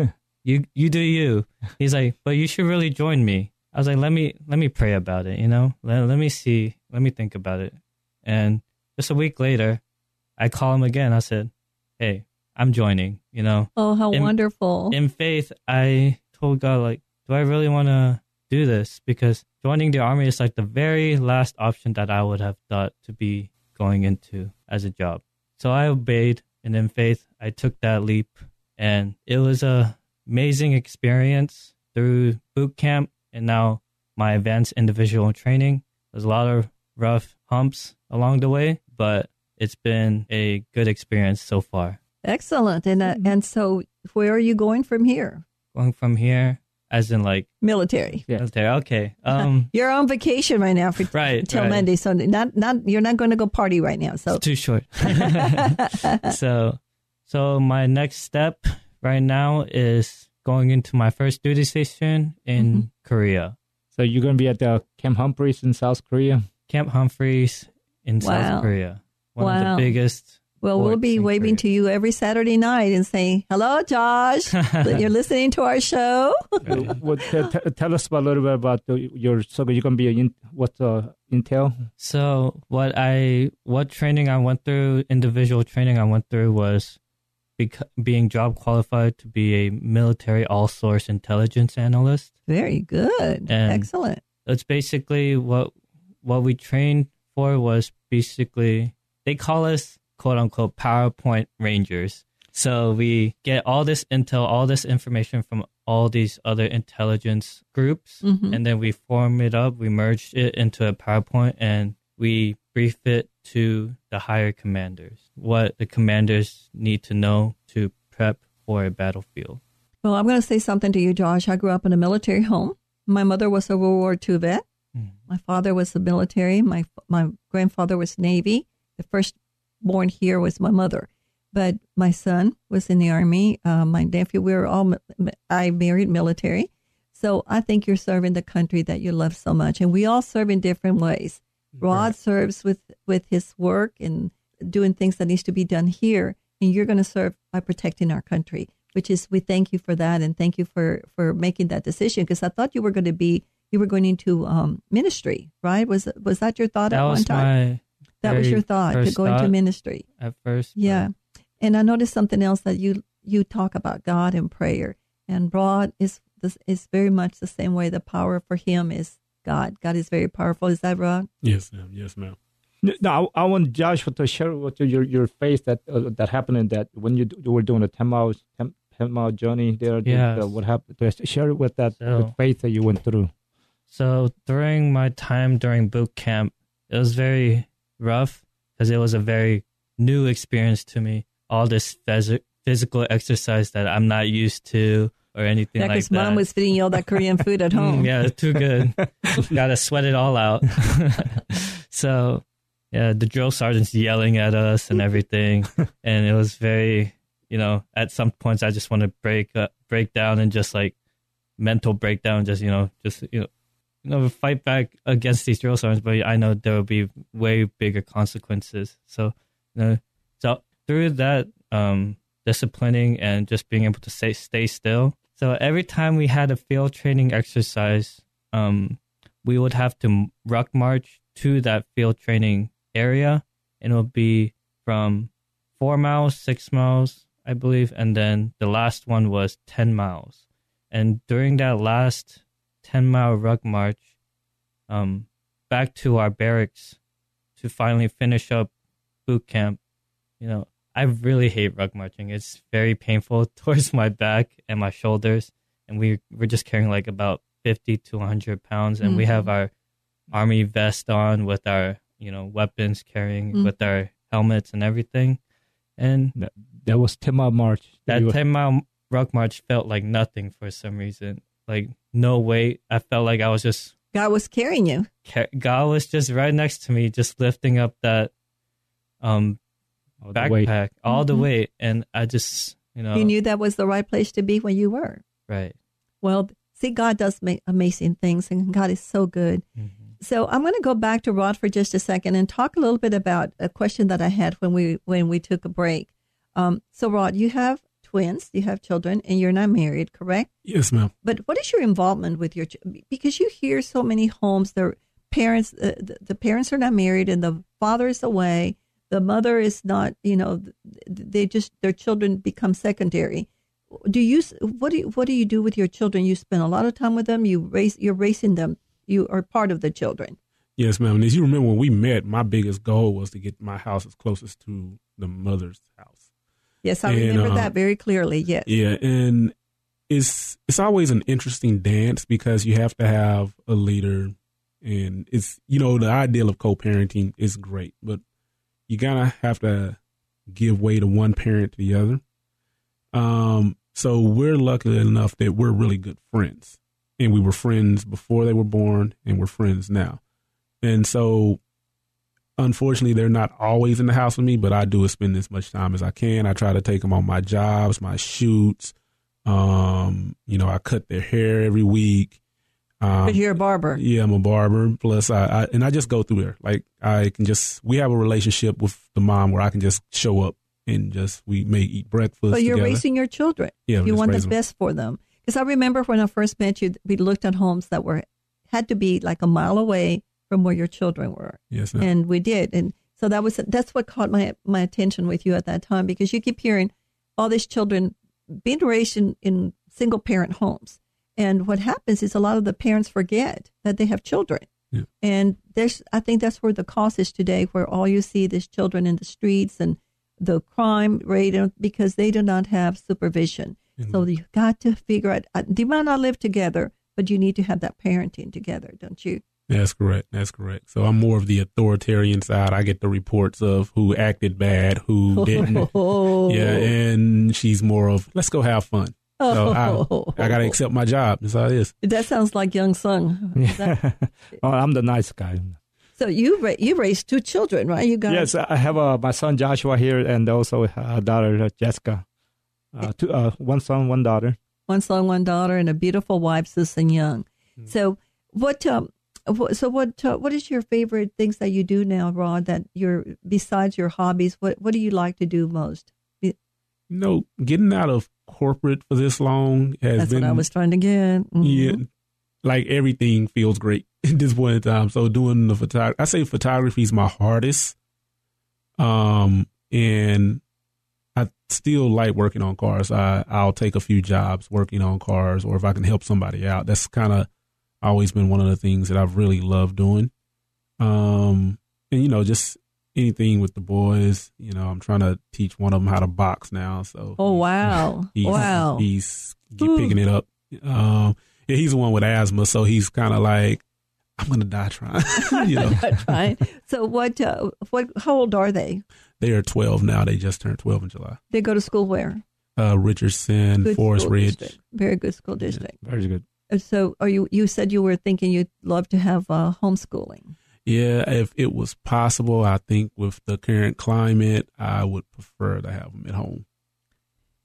you, you do you. He's like, but you should really join me. I was like, let me, let me pray about it, you know, let, let me see, let me think about it. And just a week later, I call him again. I said, "Hey, I'm joining." You know, Oh, how In- wonderful. in faith, I told God, like, do I really want to do this? Because joining the army is like the very last option that I would have thought to be going into as a job. So I obeyed, and in faith, I took that leap, and it was a amazing experience through boot camp and now my advanced individual training. There's a lot of rough humps along the way, but it's been a good experience so far. Excellent. And uh, and so where are you going from here? Going from here, as in like Military. Yeah. military. Okay. Um, You're on vacation right now for Right, till right. Monday. So not not you're not going to go party right now. So it's too short. so, so my next step right now is going into my first duty station in Mm-hmm. Korea, so you're gonna be at the Camp Humphreys in South Korea. Camp Humphreys in Wow. South Korea. One of the biggest. Well, we'll be waving Korea. to you every Saturday night and saying, "Hello, Josh. You're listening to our show." what, t- t- tell us about, a little bit about the, your so you're gonna be in, what uh, intel. So what I what training I went through, individual training I went through was bec- being job qualified to be a military all source intelligence analyst. Very good. And- Excellent. It's basically what what we trained for was basically they call us quote unquote PowerPoint rangers. So we get all this intel, all this information from all these other intelligence groups, Mhm. and then we form it up. We merge it into a PowerPoint, and we brief it to the higher commanders. What the commanders need to know to prep for a battlefield. Well, I'm going to say something to you, Josh. I grew up in a military home. My mother was a World War II vet. Mhm. My father was the military. My my grandfather was Navy. The first born here was my mother, but my son was in the army. Uh, my nephew, we were all. I married military, so I think you're serving the country that you love so much, and we all serve in different ways. Rod serves with with his work and doing things that needs to be done here, and you're going to serve by protecting our country. Which is, we thank you for that, and thank you for for making that decision. Because I thought you were going to be, you were going into um, ministry, right? Was was that your thought That at one time? that was your thought to go into ministry. at first. but Yeah. And I noticed something else that you you talk about God and prayer. And Rod is this is very much the same way. The power for him is God. God is very powerful. Is that Rod? Yes, ma'am. Yes, ma'am. No, I, I want Joshua to share with you your your face that uh, that happened in that when you, you were doing a ten mile 10, 10 mile journey there. the- Yes. the- what happened? To share it with that So- the faith that you went through. So during my time during boot camp, it was very rough because it was a very new experience to me. All this phys- physical exercise that I'm not used to or anything Yeah, like because that. mom was feeding you all that Korean food at home. Mm, yeah, too good. Gotta sweat it all out. so, yeah, the drill sergeant's yelling at us and everything, and it was very, you know, at some points I just want to break uh, break down and just like mental breakdown, just you know, just you know, you know, fight back against these drill sergeants. But I know there will be way bigger consequences. So, you know, so through that um, disciplining and just being able to stay stay still. So every time we had a field training exercise, um, we would have to ruck march to that field training area, and it would be from four miles, six miles, I believe, and then the last one was ten miles. And during that last ten mile ruck march, um, back to our barracks to finally finish up boot camp, you know, I really hate ruck marching. It's very painful towards my back and my shoulders, and we we're just carrying like about fifty to one hundred pounds, and we have our army vest on with our you know weapons carrying Mhm. with our helmets and everything, and That, that was ten mile march. that ten mile ruck march felt like nothing for some reason. Like no weight. I felt like I was just God was carrying you. God was just right next to me, just lifting up that um The weight. backpack, all the way. and I just you know You knew that was the right place to be when you were. right. Well, see, God does make amazing things, and God is so good. So I'm going to go back to Rod for just a second and talk a little bit about a question that I had when we when we took a break. Um, so Rod, you have twins, you have children, and you're not married, correct? Yes, ma'am. But what is your involvement with your? ch- Because you hear so many homes, their parents, uh, the, the parents are not married, and the father is away. The mother is not. You know, they just their children become secondary. Do you what do you, what do you do with your children? You spend a lot of time with them. You raise you're raising them. You are part of the children. Yes, ma'am. And as you remember when we met, my biggest goal was to get my house as closest to the mother's house. Yes, I And, remember uh, that very clearly. Yes. Yeah, and it's it's always an interesting dance because you have to have a leader, and it's you know the ideal of co-parenting is great, but you gotta have to give way to one parent to the other. Um, so we're lucky enough that we're really good friends, and we were friends before they were born, and we're friends now, and so. Unfortunately, they're not always in the house with me, but I do spend as much time as I can. I try to take them on my jobs, my shoots. Um, you know, I cut their hair every week. Um, But you're a barber. yeah, I'm a barber. Plus, I, I and I just go through there. Like I can just we have a relationship with the mom where I can just show up and just we may eat breakfast. But you're together. raising your children. Yeah, you want the the 'em. best for them. Because I remember when I first met you, we looked at homes that were had to be like a mile away from where your children were, Yes, ma'am. and we did. And so that was that's what caught my my attention with you at that time because you keep hearing all these children being raised in, in single parent homes, and what happens is a lot of the parents forget that they have children. Yeah. And there's, I think that's where the cause is today, where all you see is children in the streets and the crime rate because they do not have supervision. So you've got to figure out. uh, They might not live together, but you need to have that parenting together, don't you? That's correct. That's correct. So I'm more of the authoritarian side. I get the reports of who acted bad, who didn't. Oh, Yeah, and she's more of let's go have fun. So I, I got to accept my job. That's how it is. That sounds like Young Sung. Is that- oh, I'm the nice guy. so you ra- you raised two children, right? You got Yes, I have uh, my son Joshua here, and also a daughter uh, Jessica. Uh, two, uh, one son, one daughter. one son, one daughter, and a beautiful wife, Susan Young. Hmm. So what? Um, wh- so what? Uh, what is your favorite things that you do now, Rod? That you're besides your hobbies, what what do you like to do most? You know, getting out of corporate for this long has That's been what I was trying to get. Mhm. yeah, like everything feels great at this point in time. So doing the photography, I say photography is my hardest. Um, and I still like working on cars. I I'll take a few jobs working on cars, or if I can help somebody out. That's kind of always been one of the things that I've really loved doing. Um, and you know, just anything with the boys. You know, I'm trying to teach one of them how to box now. So Oh wow! he's, wow! he's picking it up. Um, yeah, he's the one with asthma, so he's kind of like, I'm gonna die trying. you know, right. So what? Uh, what? How old are they? they are 12 now. They just turned 12 in July. They go to school where? Uh, Richardson, Good Forest Ridge. district. Very good school district. Very good. Uh, So, are you? You said you were thinking you'd love to have uh, homeschooling. Yeah, if it was possible, I think with the current climate, I would prefer to have them at home.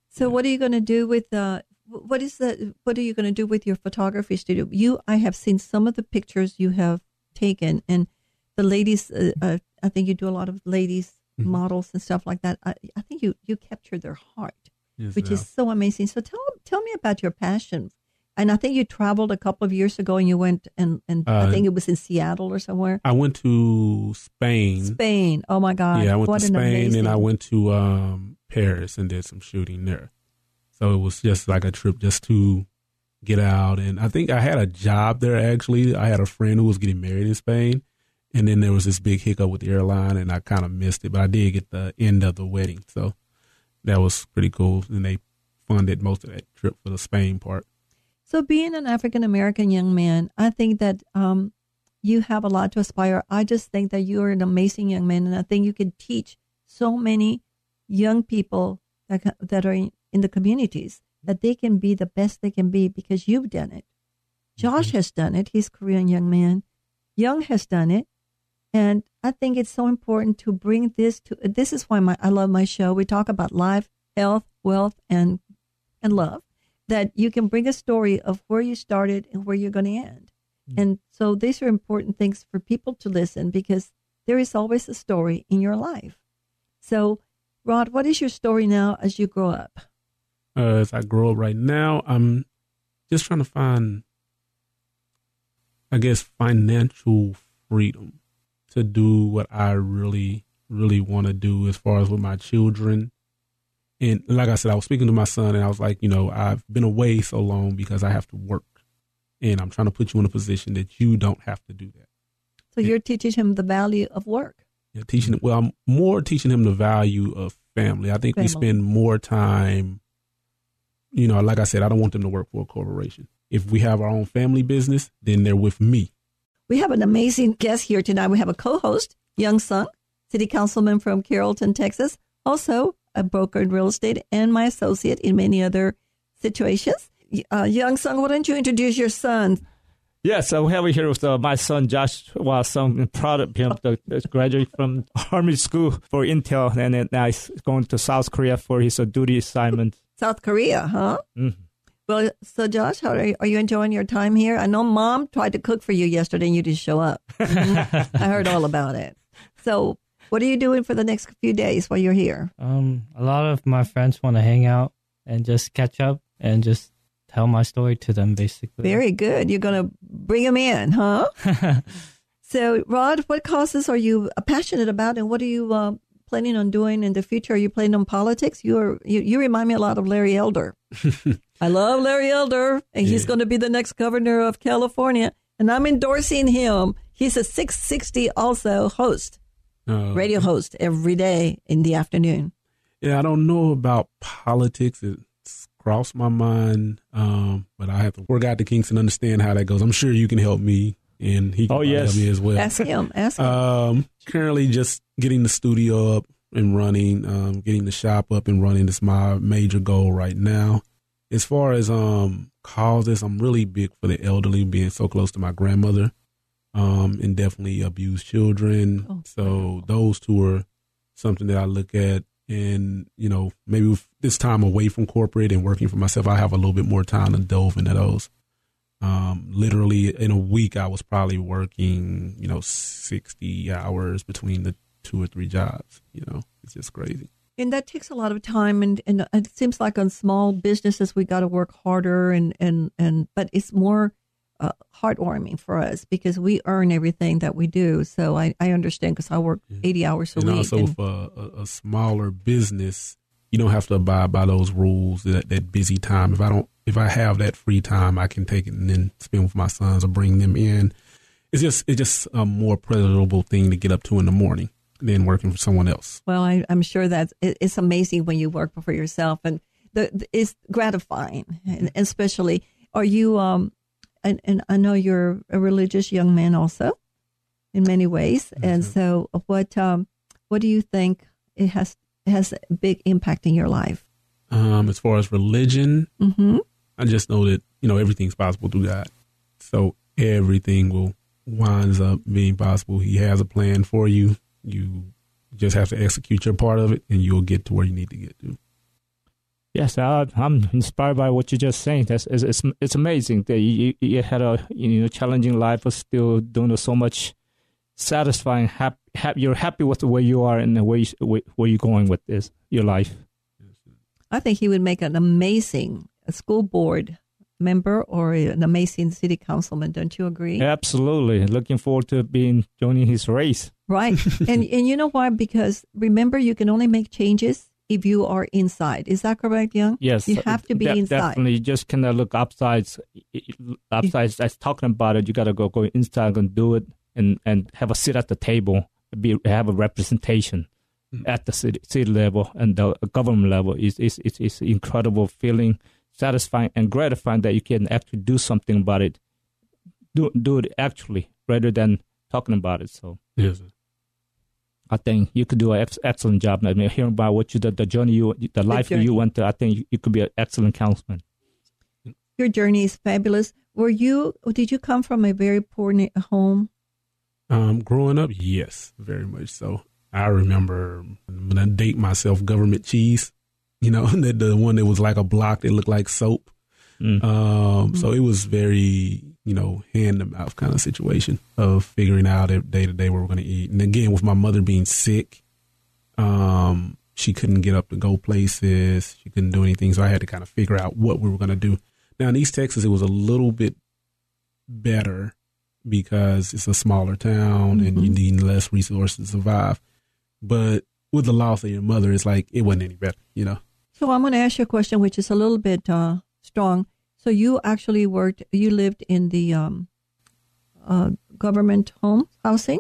So, what are you going to do with uh, what is the what are you going to do with your photography studio? You, I have seen some of the pictures you have taken, and the ladies. Uh, uh, I think you do a lot of ladies Mhm. models and stuff like that. I, I think you you capture their heart, Yes, which ma'am. is so amazing. So, tell tell me about your passion. And I think you traveled a couple of years ago, and you went and and I Uh, think it was in Seattle or somewhere. I went to Spain. Spain. Oh my God! yeah, I went what to an Spain amazing. and I went to um, Paris and did some shooting there. So it was just like a trip just to get out. And I think I had a job there actually. I had a friend who was getting married in Spain. And then there was this big hiccup with the airline and I kind of missed it. But I did get the end of the wedding. So that was pretty cool. And they funded most of that trip for the Spain part. So, being an African American young man, I think that um, you have a lot to aspire. I just think that you are an amazing young man, and I think you can teach so many young people that that are in, in the communities that they can be the best they can be because you've done it. Josh has done it. He's a Korean young man. Young has done it. And I think it's so important to bring this to this is why my I love my show. We talk about life, health, wealth, and and love. That you can bring a story of where you started and where you're going to end. And so these are important things for people to listen because there is always a story in your life. So, Rod, what is your story now as you grow up? uh, as I grow up right now, I'm just trying to find, I guess, financial freedom to do what I really, really want to do as far as with my children. And like I said, I was speaking to my son and I was like, you know, I've been away so long because I have to work. And I'm trying to put you in a position that you don't have to do that. So you're teaching him the value of work. Yeah, teaching him. Well, I'm more teaching him the value of family. I think we spend more time. You know, like I said, I don't want them to work for a corporation. If we have our own family business, then they're with me. We have an amazing guest here tonight. We have a co-host, Young Sung, city councilman from Carrollton, Texas, also a broker in real estate and my associate in many other situations. Uh, Young Sung, why don't you introduce your son? Yes, we have here with uh, my son Joshua Sung, proud of him, the, the graduate from Army School for Intel, and then now he's going to South Korea for his uh, duty assignment. South Korea, huh? Mhm. Well, so Josh, how are you, are you enjoying your time here? I know Mom tried to cook for you yesterday and you didn't show up. I heard all about it. So, what are you doing for the next few days while you're here? Um, a lot of my friends want to hang out and just catch up and just tell my story to them, basically. Very good. You're going to bring them in, huh? So, Rod, what causes are you passionate about, and what are you uh, planning on doing in the future? Are you planning on politics? You are. You, you remind me a lot of Larry Elder. I love Larry Elder, and he's Yeah. going to be the next governor of California, and I'm endorsing him. He's a 660 also host, Uh, radio host every day in the afternoon. Yeah, I don't know about politics. It's crossed my mind, um, but I have to work out the kinks and understand how that goes. I'm sure you can help me, and he can Oh, yes. help me as well. Ask him. Ask him. Um, currently just getting the studio up and running, um, getting the shop up and running is my major goal right now. As far as um causes, I'm really big for the elderly, being so close to my grandmother, um, and definitely abused children. Oh, so those two are something that I look at. And, you know, maybe with this time away from corporate and working for myself, I have a little bit more time to delve into those. Um, literally in a week, I was probably working, you know, 60 hours between the two or three jobs. You know, it's just crazy. And that takes a lot of time, and, and it seems like on small businesses we got to work harder, and and and but it's more uh, heartwarming for us because we earn everything that we do. So I, I understand because I work eighty hours a and week. also and- with a, a, a smaller business, you don't have to abide by those rules that, that busy time. If I don't, if I have that free time, I can take it and then spend with my sons or bring them in. It's just it's just a more pleasurable thing to get up to in the morning than working for someone else. Well, I, I'm sure that it, it's amazing when you work for yourself, and the, the- it's gratifying, and especially are you? Um, and, and I know you're a religious young man also, in many ways, and so what? Um, what do you think it has has a big impact in your life? Um, as far as religion, hmm I just know that you know everything's possible through God. So everything will winds up being possible. He has a plan for you. You just have to execute your part of it, and you'll get to where you need to get to. Yes, I, I'm inspired by what you just saying. That's it's, it's, it's amazing that you, you had a you know challenging life, but still doing so much satisfying. Happy, happy, you're happy with the way you are and the way you, where, where you're going with this your life. I think he would make an amazing school board member or an amazing city councilman. Don't you agree? Absolutely, looking forward to being joining his race. Right. and and you know why? Because remember, you can only make changes if you are inside. Is that correct, Young? Yes, You have to be de- inside. Definitely, you just cannot look upside. Upside, that's talking about it. You gotta go go inside and do it, and and have a sit at the table, be have a representation mm. at the city, city level and the uh, government level. Is is is is incredible feeling, satisfying and gratifying that you can actually do something about it. Do do it actually rather than talking about it. So. Yes. I think you could do an ex- excellent job. I mean, hearing about what you the, the journey you the life journey. you went to, I think you, you could be an excellent councilman. Your journey is fabulous. Were you? Did you come from a very poor home? Um, growing up, yes, very much so. I remember when I date myself, government cheese. You know, the, the one that was like a block that looked like soap. Mm. Um, so it was very, you know, hand to mouth kind of situation of figuring out day to day what we're going to eat. And again, with my mother being sick, um, she couldn't get up to go places. She couldn't do anything. So I had to kind of figure out what we were going to do. Now in East Texas, it was a little bit better because it's a smaller town and you need less resources to survive. But with the loss of your mother, it's like it wasn't any better, you know. So I'm going to ask you a question, which is a little bit uh, strong. So you actually worked. You lived in the um, uh, government home housing.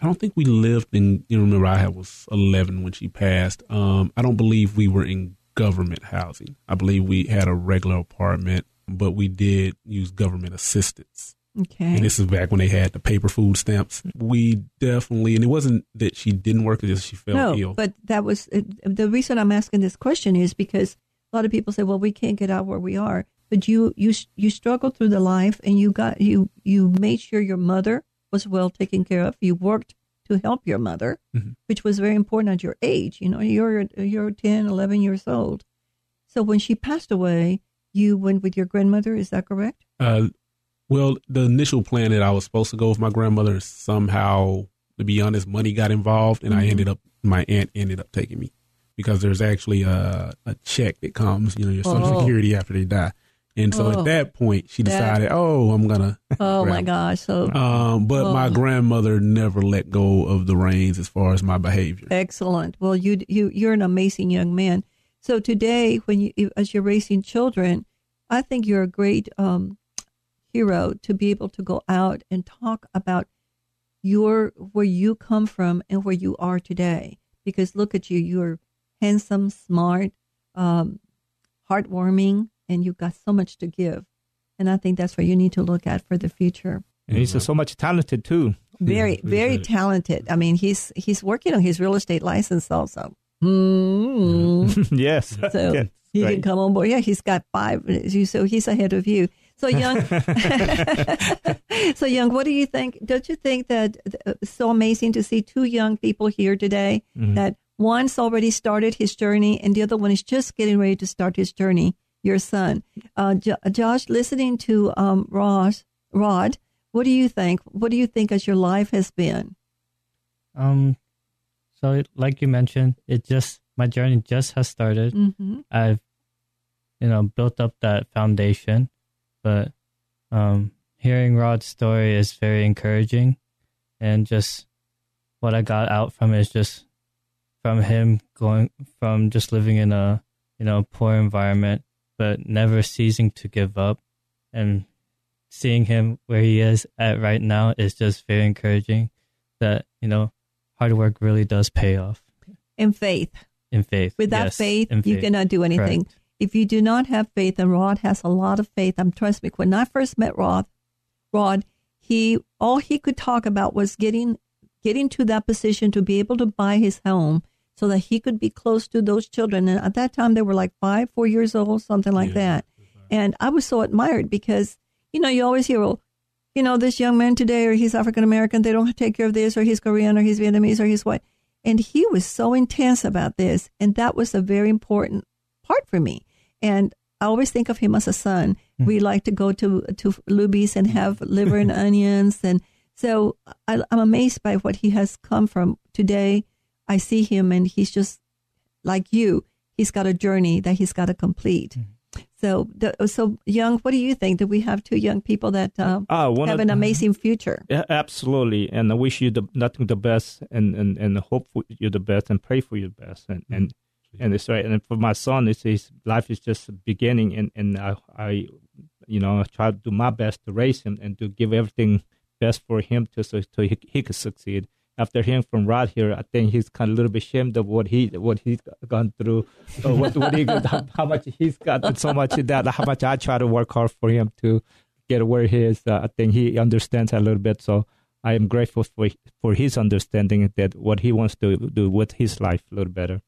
I don't think we lived in. You remember, I was eleven when she passed. Um, I don't believe we were in government housing. I believe we had a regular apartment, but we did use government assistance. Okay. And this is back when they had the paper food stamps. We definitely, and it wasn't that she didn't work; it's just she fell no, ill. but that was the reason I'm asking this question is because a lot of people say, "Well, we can't get out where we are," but you you you struggled through the life, and you got you you made sure your mother was well taken care of. You worked to help your mother, Mhm. which was very important at your age. You know, you're you're 10, 11 years old. So when she passed away, you went with your grandmother. Is that correct? Uh, well, the initial plan that I was supposed to go with my grandmother, somehow, to be honest, money got involved, and I Mhm. ended up, my aunt ended up taking me because there's actually a, a check that comes, you know, your Social Oh. Security after they die. And so Oh. at that point, she That- decided, oh, I'm gonna. Oh my gosh! So Um, but my Oh. grandmother never let go of the reins as far as my behavior. Excellent. Well, you you you're an amazing young man. So today, when you as you're raising children, I think you're a great um, hero to be able to go out and talk about your where you come from and where you are today. Because look at you, you're handsome, smart, um, heartwarming, and you've got so much to give. And I think that's what you need to look at for the future. And he's so much talented too. Very, very talented. I mean, he's he's working on his real estate license also. Mm. yes. So Yes, he right. can come on board. Yeah, he's got five. So he's ahead of you. So young, so young. What do you think? Don't you think that uh, it's so amazing to see two young people here today? Mm-hmm. That one's already started his journey, and the other one is just getting ready to start his journey. Your son, uh, Jo- Josh, listening to um, Ross, Rod. What do you think? What do you think as your life has been? Um, so it, like you mentioned, it just my journey just has started. Mm-hmm. I've, you know, built up that foundation, but um, hearing Rod's story is very encouraging, and just what I got out from it is just from him going from just living in a you know poor environment, but never ceasing to give up, and seeing him where he is at right now is just very encouraging. That you know, hard work really does pay off In faith. in faith. Without Yes, faith, in you cannot do anything. Correct. If you do not have faith, and Rod has a lot of faith, I'm trust me. When I first met Rod, Rod, he all he could talk about was getting getting to that position to be able to buy his home so that he could be close to those children. And at that time, they were like five, four years old, something like that. And I was so admired because you know you always hear, well, you know, this young man today, or he's African American, they don't take care of this, or he's Korean, or he's Vietnamese, or he's white. And he was so intense about this. And that was a very important part for me. And I always think of him as a son. Hmm. We like to go to, to Luby's and have liver and onions. And so I, I'm amazed by what he has come from. Today, I see him and he's just like you. He's got a journey that he's got to complete. Mm-hmm. So, the, so young, what do you think? Do we have two young people that uh, uh one have of- an amazing future? Yeah, absolutely. And I wish you the nothing the best, and, and, and hope for you the best, and pray for you the best. And and, mm-hmm. and it's right. And for my son, it's his life is just beginning, and and I, I, you know, I try to do my best to raise him and to give everything best for him to so, so he, he could succeed. After hearing from Rod here, I think he's kind of a little bit ashamed of what he what he's gone through, or what, what he how, much he's got so much that, how much I try to work hard for him to get where he is. Uh, I think he understands a little bit. So I am grateful for for his understanding that what he wants to do with his life a little better.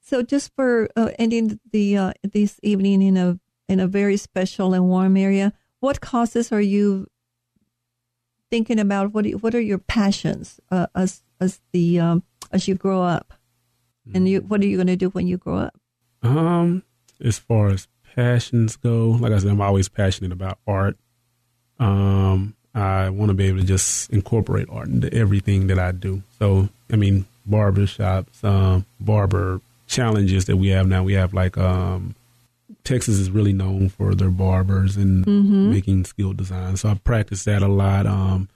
So, just for uh, ending the uh, this evening in a in a very special and warm area, what causes are you thinking about? What you- what are your passions uh, as as the um, as you grow up, and you what are you going to do when you grow up? Um, as far as passions go, like I said, I'm always passionate about art. Um, I want to be able to just incorporate art into everything that I do. So, I mean, barber shops, um, barber challenges that we have now. We have like, um, Texas is really known for their barbers and making skilled designs. So I practice that a lot. Um,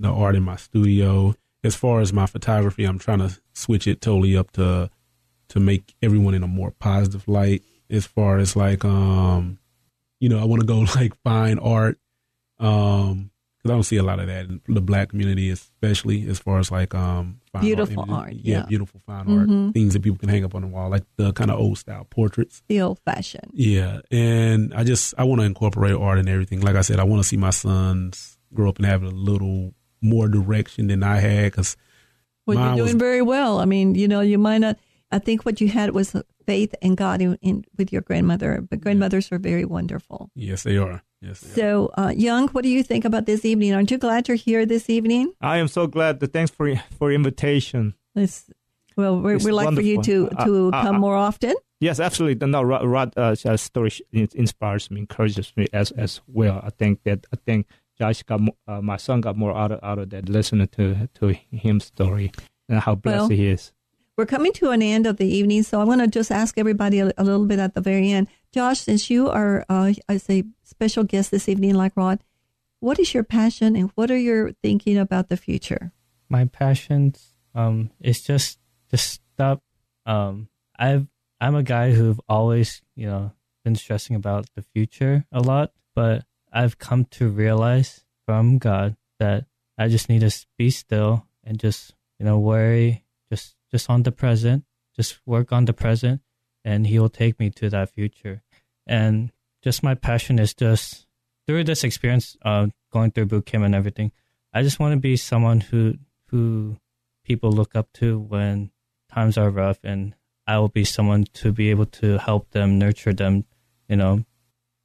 the art in my studio. As far as my photography, I'm trying to switch it totally up to to make everyone in a more positive light. As far as like, um, you know, I want to go like find art, um, because I don't see a lot of that in the black community, especially as far as like um, fine Beautiful images. art, yeah, yeah. beautiful fine Mhm. art, things that people can hang up on the wall, like the kind of old style portraits. The old fashioned. Yeah, and I just I want to incorporate art and everything. Like I said, I want to see my sons grow up and have a little more direction than I had because Well, you're was- doing very well. I mean, you know, you might not. I think what you had was faith and God in, in with your grandmother. But grandmothers are very wonderful. yes, they are. Yes, they are. So, uh, Young, what do you think about this evening? Aren't you glad you're here this evening? I am so glad. Thanks for for invitation. It's, well, It's we'd like for you to, to Uh, uh, come uh, more often. Yes, absolutely. No, Rod, Rod uh, uh, story inspires me, encourages me as as well. I think that I think Josh got uh, my son got more out of out of that listening to to him story and how blessed Well, he is. We're coming to an end of the evening, so I want to just ask everybody a, a little bit at the very end. Josh, since you are uh, as a special guest this evening, like Rod, what is your passion and what are you thinking about the future? my passions um is just to stop um i've i'm a guy who've always you know been stressing about the future a lot but i've come to realize from god that i just need to be still and just you know worry just just on the present just work on the present and He will take me to that future. And just my passion is just through this experience, uh, going through boot camp and everything. I just want to be someone who who people look up to when times are rough, and I will be someone to be able to help them, nurture them, you know,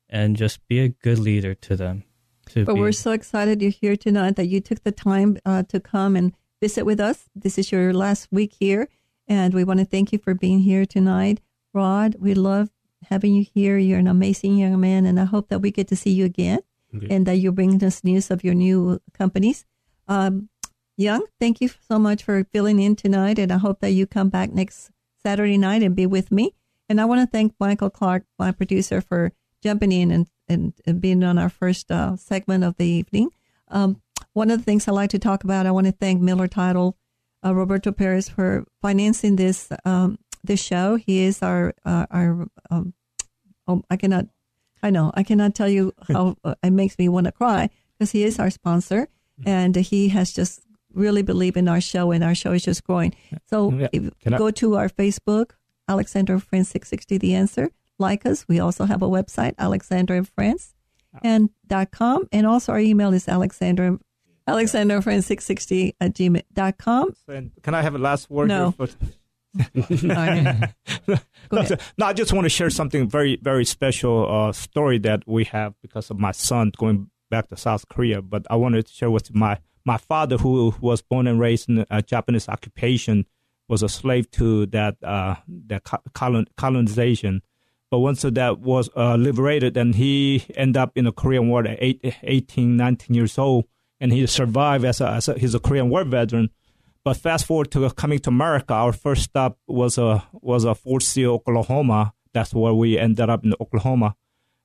and just be a good leader to them. To But be, we're so excited you're here tonight that you took the time uh, to come and visit with us. This is your last week here, and we want to thank you for being here tonight. Rod, we love having you here. You're an amazing young man, and I hope that we get to see you again Okay. and that you bring us news of your new companies. Um, Young, thank you so much for filling in tonight, and I hope that you come back next Saturday night and be with me. And I want to thank Michael Clark, my producer, for jumping in and, and, and being on our first uh, segment of the evening. Um, one of the things I like to talk about, I want to thank Miller Title, uh, Roberto Perez, for financing this um, this show. He is our uh, our um, oh, I cannot I know I cannot tell you how uh, it makes me want to cry because he is our sponsor and he has just really believed in our show and our show is just growing. So Yeah. if Can I- go to our Facebook, Alexandra and Friends 660 The Answer. Like us. We also have a website, Alexandra and Friends and dot com. And also our email is Alexandra Alexandra and Friends 660 at gmail dot com. And can I have a last word? No. here for-. No, no, I just want to share something very, very special uh, story that we have because of my son going back to South Korea. But I wanted to share with my my father, who was born and raised in a Japanese occupation, was a slave to that uh, that colon, colonization. But once that was uh, liberated, and he ended up in the Korean War at eight, 18, 19 years old, and he survived as a, as a he's a Korean War veteran. But fast forward to coming to America, our first stop was a was a Fort Sill, Oklahoma. That's where we ended up in Oklahoma.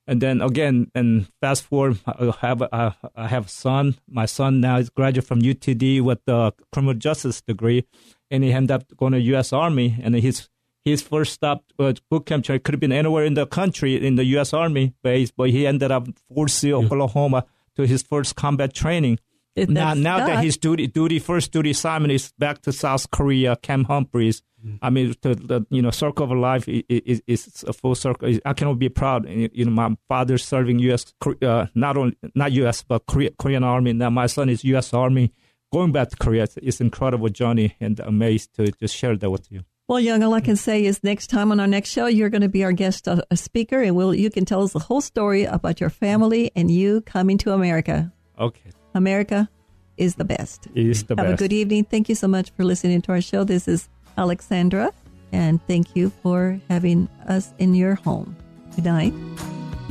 And then again, and fast forward, I have a, I have a son. My son now is graduate from UTD with the criminal justice degree, and he ended up going to U.S. Army. And his his first stop uh, boot camp it could have been anywhere in the country in the U.S. Army base, but he ended up Fort Sill, Oklahoma, to his first combat training. If Now, that's now that God. his duty, duty, first duty assignment is back to South Korea, Camp Humphreys. I mean, the, the you know circle of life is, is, is a full circle. I cannot be proud. You know, my father serving U.S. Uh, not only not U.S. but Korea, Korean Army. Now my son is U.S. Army. Going back to Korea, it's, it's incredible journey, and amazed to just share that with you. Well, Young, all I can say is next time on our next show, you're going to be our guest uh, speaker, and we'll, you can tell us the whole story about your family and you coming to America. Okay, America is the best. it's the Have best. a good evening. Thank you so much for listening to our show. This is Alexandra, and thank you for having us in your home. Good night.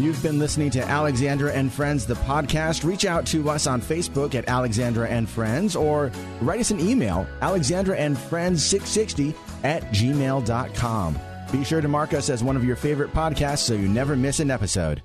You've been listening to Alexandra and Friends, the podcast. Reach out to us on Facebook at Alexandra and Friends or write us an email, Alexandra and Friends 660 at gmail.com. Be sure to mark us as one of your favorite podcasts so you never miss an episode.